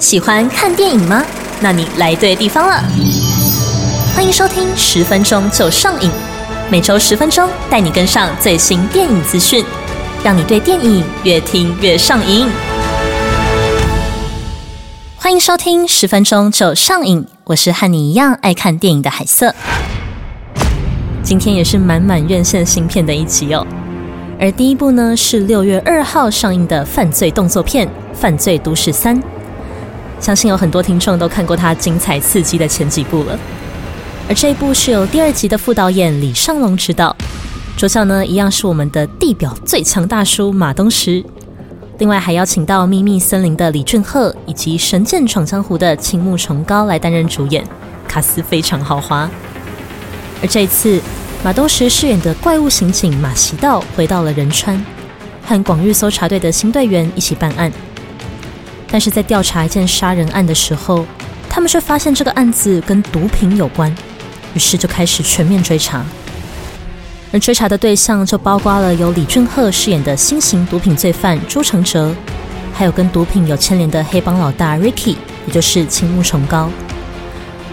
喜欢看电影吗？那你来对地方了。欢迎收听十分钟就上瘾，每周十分钟带你跟上最新电影资讯，让你对电影越听越上瘾。欢迎收听十分钟就上瘾，我是和你一样爱看电影的海瑟。今天也是满满院线新片的一集哦。而第一部呢是六月二号上映的犯罪动作片《犯罪都市三》，相信有很多听众都看过他精彩刺激的前几部了。而这一部是由第二集的副导演李尚龙执导，主角呢一样是我们的地表最强大叔马东石，另外还邀请到《秘密森林》的李俊赫以及《神剑闯江湖》的青木崇高来担任主演，卡斯非常豪华。而这一次。马东石饰演的怪物刑警马习道回到了仁川，和广域搜查队的新队员一起办案。但是在调查一件杀人案的时候，他们却发现这个案子跟毒品有关，于是就开始全面追查。而追查的对象就包括了由李俊赫饰演的新型毒品罪犯朱承哲，还有跟毒品有牵连的黑帮老大 Ricky，也就是青木崇高。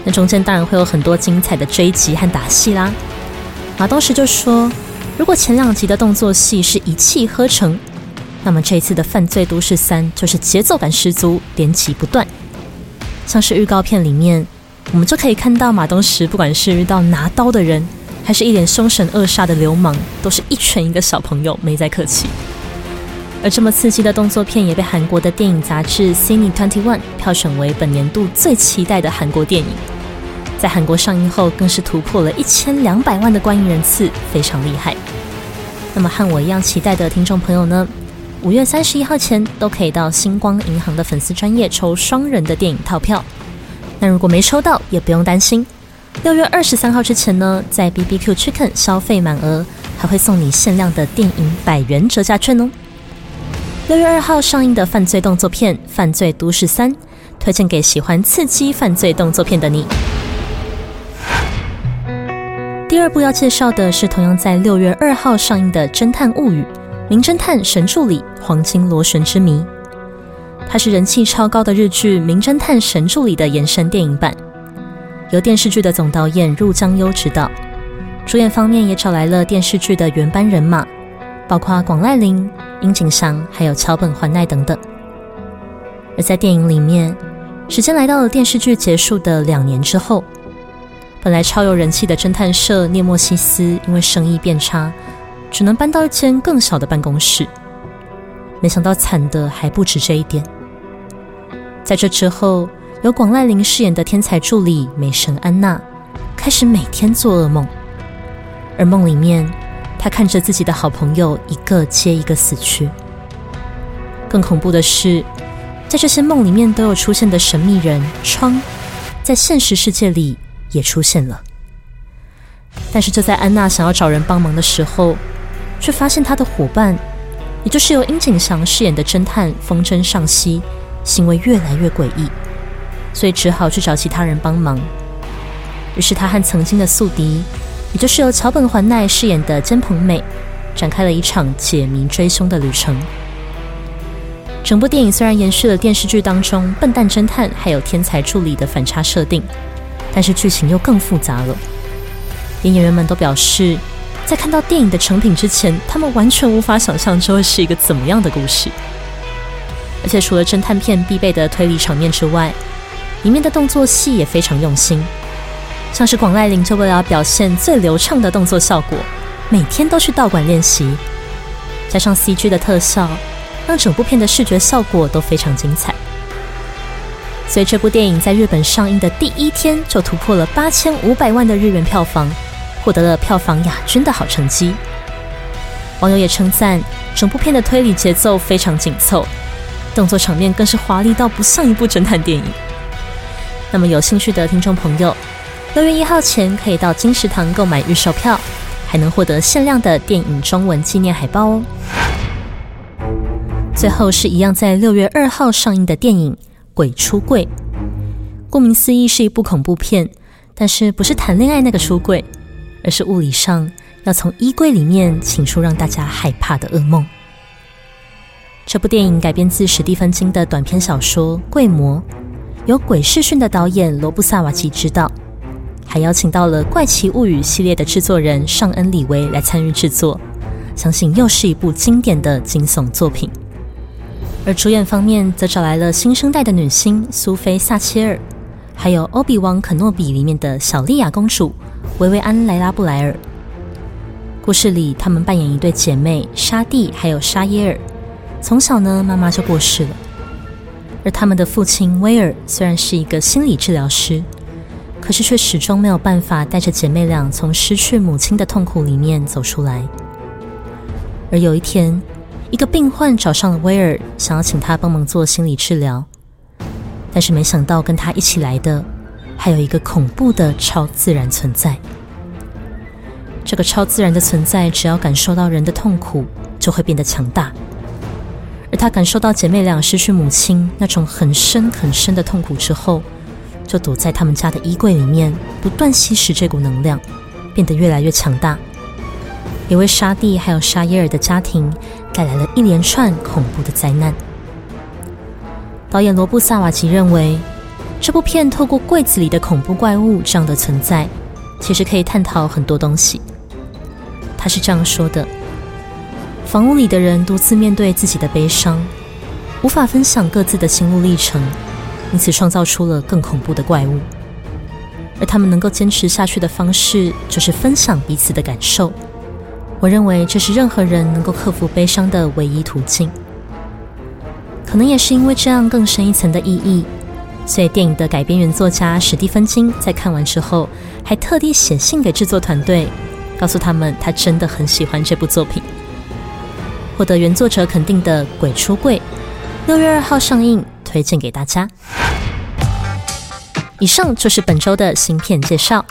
那中间当然会有很多精彩的追击和打戏啦。马东石就说：“如果前两集的动作戏是一气呵成，那么这一次的《犯罪都市三》就是节奏感十足，连起不断。像是预告片里面，我们就可以看到马东石不管是遇到拿刀的人，还是一脸凶神恶煞的流氓，都是一拳一个小朋友，没再客气。而这么刺激的动作片，也被韩国的电影杂志《Cine Twenty One》票选为本年度最期待的韩国电影。”在韩国上映后，更是突破了一千两百万的观影人次，非常厉害。那么和我一样期待的听众朋友呢？五月三十一号前都可以到星光银行的粉丝专业抽双人的电影套票。那如果没抽到，也不用担心。六月二十三号之前呢，在 B B Q Chicken 消费满额，还会送你限量的电影百元折价券哦。六月二号上映的犯罪动作片《犯罪都市三》，推荐给喜欢刺激犯罪动作片的你。第二部要介绍的是同样在六月二号上映的《侦探物语：名侦探神助理黄金螺旋之谜》，它是人气超高的日剧《名侦探神助理》的延伸电影版，由电视剧的总导演入江优执导，主演方面也找来了电视剧的原班人马，包括广濑铃、樱井翔，还有桥本环奈等等。而在电影里面，时间来到了电视剧结束的两年之后。本来超有人气的侦探社涅莫西斯，因为生意变差，只能搬到一间更小的办公室。没想到惨的还不止这一点。在这之后，由广濑铃饰演的天才助理美神安娜，开始每天做噩梦，而梦里面，她看着自己的好朋友一个接一个死去。更恐怖的是，在这些梦里面都有出现的神秘人窗，在现实世界里。也出现了，但是就在安娜想要找人帮忙的时候，却发现他的伙伴，也就是由殷景祥饰演的侦探风筝上西，行为越来越诡异，所以只好去找其他人帮忙。于是他和曾经的宿敌，也就是由桥本环奈饰演的菅朋美，展开了一场解谜追凶的旅程。整部电影虽然延续了电视剧当中笨蛋侦探还有天才助理的反差设定。但是剧情又更复杂了，连演员们都表示，在看到电影的成品之前，他们完全无法想象这会是一个怎么样的故事。而且除了侦探片必备的推理场面之外，里面的动作戏也非常用心，像是广濑铃就为了表现最流畅的动作效果，每天都去道馆练习，加上 CG 的特效，让整部片的视觉效果都非常精彩。所以这部电影在日本上映的第一天就突破了八千五百万的日元票房，获得了票房亚军的好成绩。网友也称赞整部片的推理节奏非常紧凑，动作场面更是华丽到不像一部侦探电影。那么有兴趣的听众朋友，六月一号前可以到金石堂购买预售票，还能获得限量的电影中文纪念海报哦。最后是一样在六月二号上映的电影。鬼出柜，顾名思义是一部恐怖片，但是不是谈恋爱那个出柜，而是物理上要从衣柜里面请出让大家害怕的噩梦。这部电影改编自史蒂芬金的短篇小说《柜魔》，由鬼视讯的导演罗布萨瓦奇执导，还邀请到了《怪奇物语》系列的制作人尚恩·李维来参与制作，相信又是一部经典的惊悚作品。而主演方面则找来了新生代的女星苏菲·萨切尔，还有《欧比旺·肯诺比》里面的小莉亚公主维维安·莱拉布莱尔。故事里，他们扮演一对姐妹沙蒂还有沙耶尔。从小呢，妈妈就过世了，而他们的父亲威尔虽然是一个心理治疗师，可是却始终没有办法带着姐妹俩从失去母亲的痛苦里面走出来。而有一天，一个病患找上了威尔，想要请他帮忙做心理治疗，但是没想到跟他一起来的还有一个恐怖的超自然存在。这个超自然的存在，只要感受到人的痛苦，就会变得强大。而他感受到姐妹俩失去母亲那种很深很深的痛苦之后，就躲在他们家的衣柜里面，不断吸食这股能量，变得越来越强大，也为沙蒂还有沙耶尔的家庭带来了一连串恐怖的灾难。导演罗布萨瓦奇认为，这部片透过柜子里的恐怖怪物这样的存在，其实可以探讨很多东西。他是这样说的。房屋里的人独自面对自己的悲伤，无法分享各自的心路历程，因此创造出了更恐怖的怪物。而他们能够坚持下去的方式，就是分享彼此的感受。我认为这是任何人能够克服悲伤的唯一途径。可能也是因为这样更深一层的意义，所以电影的改编原作家史蒂芬金在看完之后，还特地写信给制作团队，告诉他们他真的很喜欢这部作品。获得原作者肯定的《鬼出柜》，六月二号上映，推荐给大家。以上就是本周的新片介绍。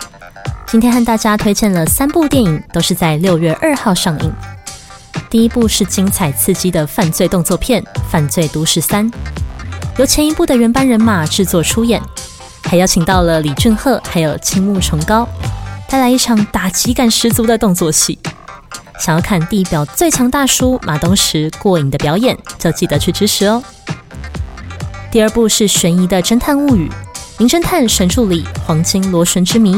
今天和大家推荐了三部电影，都是在六月二号上映。第一部是精彩刺激的犯罪动作片《犯罪都市三》，由前一部的原班人马制作出演，还邀请到了李俊赫还有青木崇高，带来一场打击感十足的动作戏。想要看地表最强大叔马东石过瘾的表演，就记得去支持哦。第二部是悬疑的侦探物语，《名侦探神助理黄金螺旋之谜》，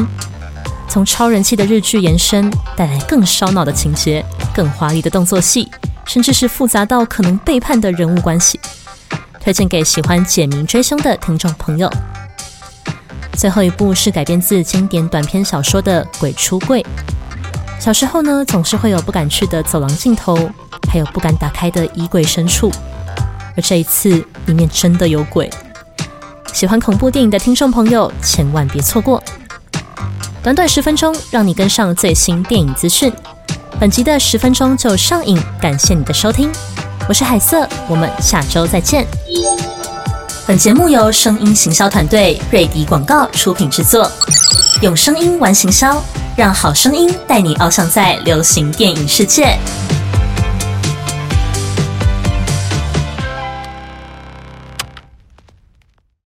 从超人气的日剧延伸，带来更烧脑的情节、更华丽的动作戏，甚至是复杂到可能背叛的人物关系，推荐给喜欢解谜追凶的听众朋友。最后一部是改编自经典短篇小说的《鬼出柜》。小时候呢，总是会有不敢去的走廊尽头，还有不敢打开的衣柜深处。而这一次，里面真的有鬼。喜欢恐怖电影的听众朋友，千万别错过。短短十分钟，让你跟上最新电影资讯。本集的十分钟就上映，感谢你的收听，我是海瑟，我们下周再见。本节目由声音行销团队瑞迪广告出品制作，用声音玩行销。让好声音带你翱翔在流行电影世界。